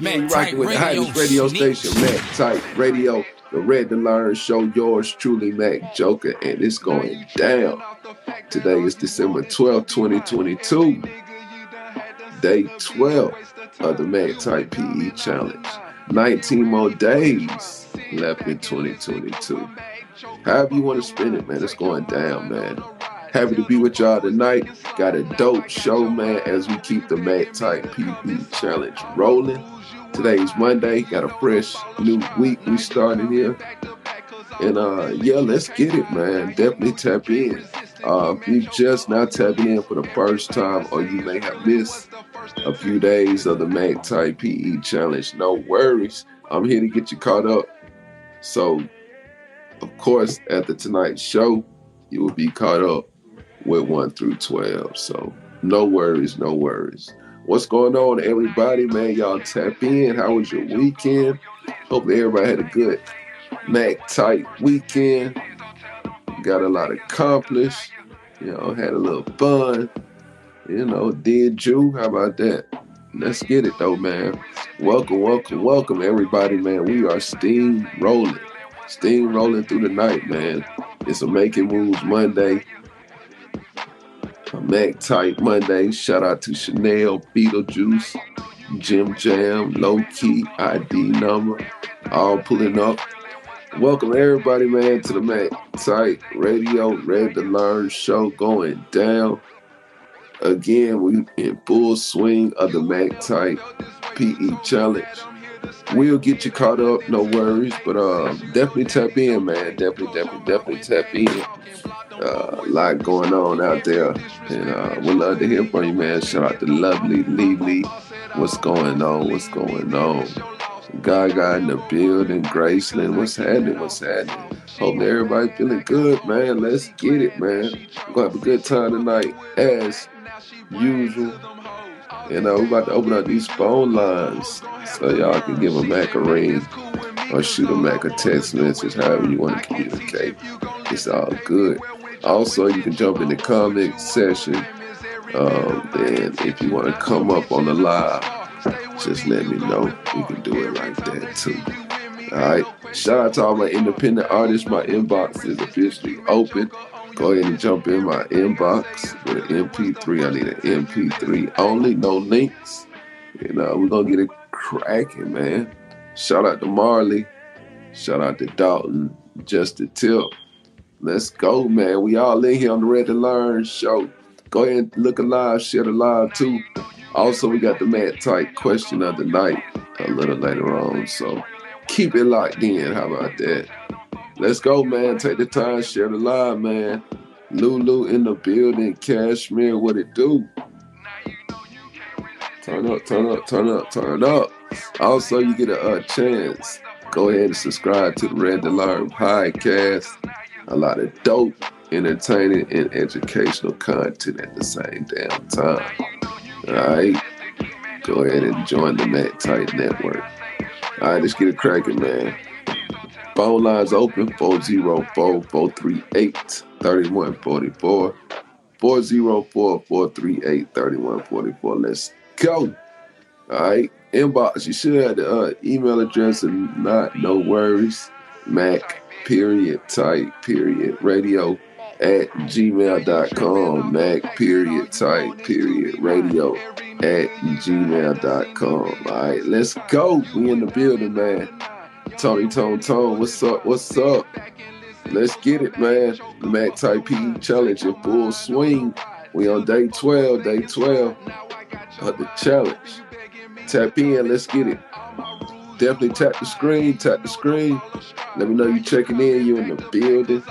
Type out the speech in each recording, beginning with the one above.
Mack rocking with the hottest radio station, Mack Tight Radio, the Ready to Learn show. Yours truly, Mack Joka, and it's going down. Today is December 12, 2022, day 12 of the Mack Tight PE Challenge. 19 more days left in 2022. However you want to spend it, man, it's going down, man. Happy to be with y'all tonight. Got a dope show, man, as we keep the Mack Tight PE Challenge rolling. Today's Monday. Got a fresh new week we starting here. And uh yeah, let's get it, man. Definitely tap in. Uh, if you just now tapping in for the first time, or you may have missed a few days of the Mack Tight PE Challenge, no worries. I'm here to get you caught up. So, of course, at the tonight's show, you will be caught up with 1 through 12. So, no worries, no worries. What's going on, everybody? Man, y'all tap in. How was your weekend? Hope everybody had a good Mack tight weekend. Got a lot accomplished. You know, had a little fun. You know, did you? How about that? Let's get it though, man. Welcome, welcome, welcome, everybody, man. We are steam rolling, steam rolling through the night, man. It's a Making Moves Monday, Mack Tight Monday. Shout out to Chanel, Beetlejuice, Jim Jam, Low Key, ID number, all pulling up. Welcome everybody, man, to the Mack Tight Radio Ready to Learn show going down. Again, we in full swing of the Mack Tight PE Challenge. We'll get you caught up, no worries. But uh, definitely tap in, man. Definitely, definitely, definitely tap in. Uh, a lot going on out there, and uh, we'd love to hear from you, man. Shout out to Lovely Lily. What's going on? What's going on? Gaga in the building, Graceland. What's happening? What's happening? Hope everybody feeling good, man. Let's get it, man. We're gonna have a good time tonight, as usual. You know, we're about to open up these phone lines so y'all can give a Mack a ring or shoot a Mack a text message, however you want to communicate. It's all good. Also, you can jump in the comment section. Um, and if you want to come up on the live, just let me know. We can do it like that too. All right. Shout out to all my independent artists. My inbox is officially open. Go ahead and jump in my inbox with an MP3. I need an MP3 only, no links. You know, we're gonna get it cracking, man. Shout out to Marley. Shout out to Dalton. Just a tip. Let's go, man. We all in here on the Ready to Learn show. Go ahead and look alive, share the live too. Also, we got the Mack Tight question of the night a little later on. So keep it locked in. How about that? Let's go, man. Take the time, share the live, man. Lulu in the building, Cashmere, what it do? Turn up, turn up, turn up, turn up. Also, you get a, a chance. Go ahead and subscribe to the Ready to Learn podcast. A lot of dope, entertaining, and educational content at the same damn time. All right? Go ahead and join the Mack Tight Network. All right, let's get it cracking, man. Phone lines open 404-438-3144. 404-438-3144. Let's go. All right. Inbox. You should have the uh, email address and not no worries. Mack period tight period radio at gmail.com. Mack period tight period radio at gmail.com. All right, let's go. We in the building, man. Tony Tone Tone, what's up? What's up? Let's get it, man. The Mack Tight PE Challenge in full swing. We on day 12, day 12 of the challenge. Tap in, let's get it. Definitely tap the screen, tap the screen. Let me know you checking in, you in the building.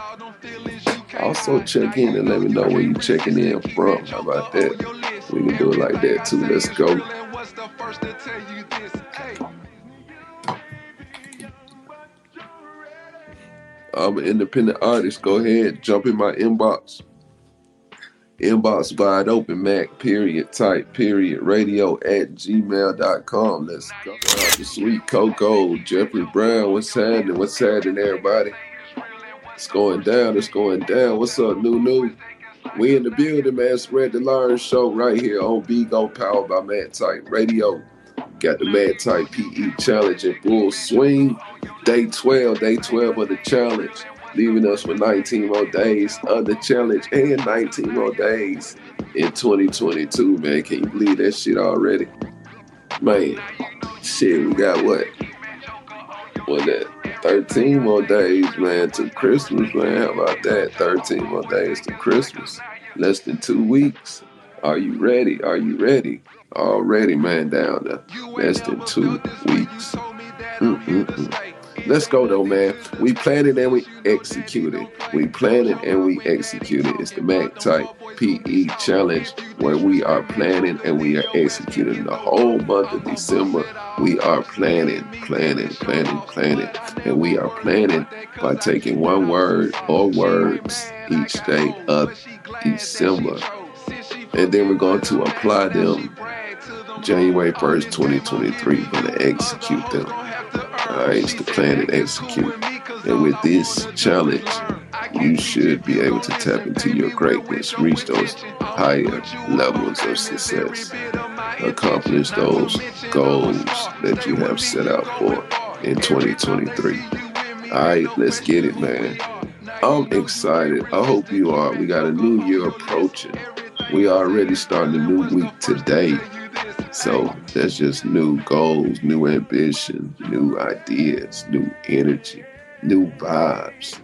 Also check in and let me know where you checking in from. How about that? We can do it like that too. Let's go. I'm an independent artist. Go ahead, jump in my inbox. Inbox wide open, Mack, period, tight, period, radio at gmail.com. Let's go. Uh, the sweet Coco, Jeffrey Brown, what's happening? What's happening, everybody? It's going down, it's going down. What's up, new new? We in the building, man. Spread the Learn show right here on Go powered by Mack Tight Radio. Got the Mack Tight PE Challenge in full swing. Day 12, day 12 of the challenge. Leaving us with 19 more days of the challenge and 19 more days in 2022, man. Can you believe that shit already? Man, shit, we got what? What that? 13 more days, man, to Christmas, man. How about that? 13 more days to Christmas. Less than two weeks. Are you ready? Are you ready? Already, man, down to less than two weeks. Mm-mm-mm. Let's go though, man. We planned it and we executed. We planned it and we executed. It's the Mack Tight PE Challenge where we are planning and we are executing the whole month of December. We are planning, planning, planning, planning, and we are planning by taking one word or words each day of December. And then we're going to apply them January 1st, 2023. We're going to execute them. All right, it's the plan and execute. And with this challenge, you should be able to tap into your greatness, reach those higher levels of success, accomplish those goals that you have set out for in 2023. All right, let's get it, man. I'm excited. I hope you are. We got a new year approaching. We already starting a new week today. So that's just new goals, new ambition, new ideas, new energy, new vibes.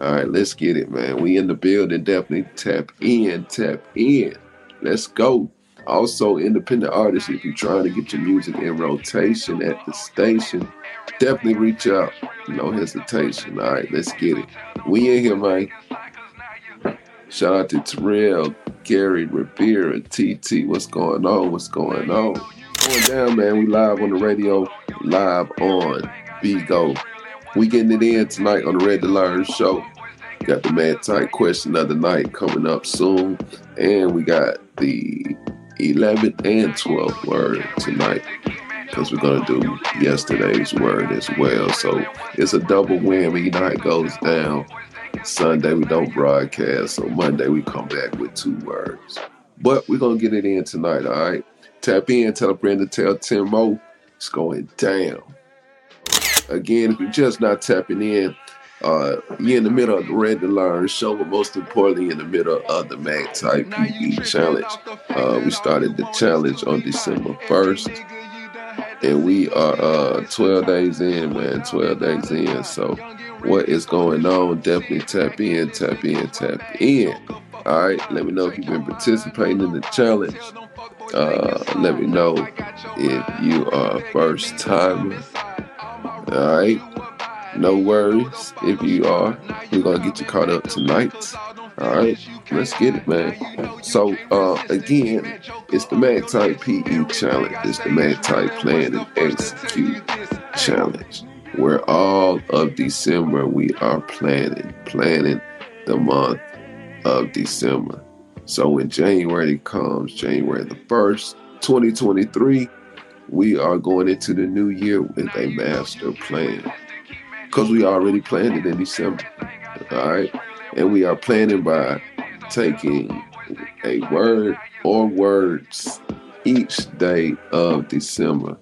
All right, let's get it, man. We in the building. Definitely tap in, tap in. Let's go. Also, independent artists, if you're trying to get your music in rotation at the station, definitely reach out. No hesitation. All right, let's get it. We in here, man. Shout out to Terrell, Gary, Revere, TT. What's going on? What's going on? Going down, man. We live on the radio, live on Bigo. We getting it in tonight on the Red Learn show. Got the Mack Tight question of the night coming up soon. And we got the 11th and 12th word tonight because we're going to do yesterday's word as well. So it's a double whammy. You know goes down. Sunday we don't broadcast, so Monday we come back with two words. But we're gonna get it in tonight, all right? Tap in, tell a friend to tell Tim Mo it's going down. Again, if you're just not tapping in, uh, you're in the middle of the Ready to Learn show, but most importantly, in the middle of the Mack Tight PE Challenge. Uh, we started the challenge on December 1st, and we are uh, 12 days in, man, 12 days in. So what is going on, definitely tap in, tap in, tap in. All right, let me know if you've been participating in the challenge. Uh, let me know if you are a first timer. All right, no worries if you are. We're gonna get you caught up tonight. All right, let's get it, man. So uh, again, it's the Mack Tight PE challenge. It's the Mack Tight Plan and Execute challenge where all of December we are planning, planning the month of December. So when January comes, January the 1st, 2023, we are going into the new year with a master plan. Because we already planned it in December. All right. And we are planning by taking a word or words each day of December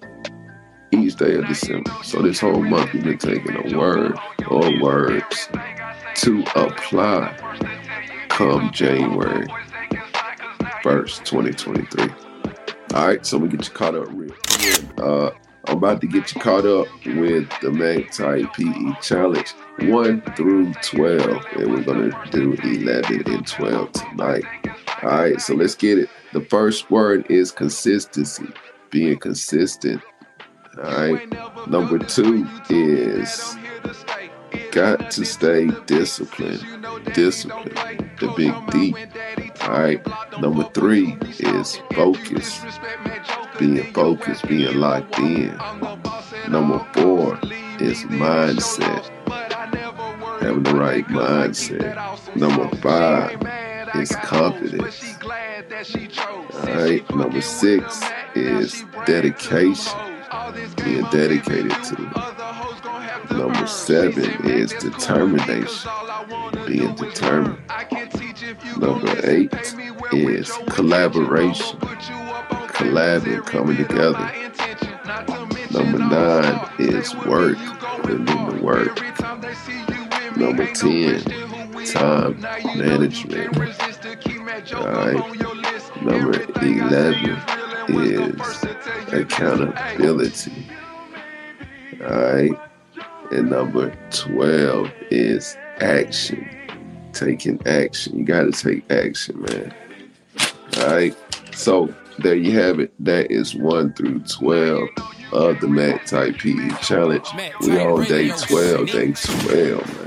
each day of December. So this whole month we've been taking a word or words to apply come January 1st, 2023. All right, so we get you caught up real quick. Uh, I'm about to get you caught up with the Mack Tight PE Challenge 1 through 12, and we're going to do 11 and 12 tonight. All right, so let's get it. The first word is consistency, being consistent all right. Number two is got to stay disciplined. Discipline. The big D. All right. Number three is focus. Being focused, being locked in. Number four is mindset. Having the right mindset. Number five is confidence. All right. Number six is dedication being dedicated to. Number seven is determination, being determined. Number eight is collaboration, collabing, coming together. Number nine is work, the work. Number 10, time management. Alright. Number 11 is accountability. Alright. And number 12 is action. Taking action. You got to take action, man. Alright. So there you have it. That is 1 through 12 of the Mack Tight PE Challenge. We on day 12, day 12, man.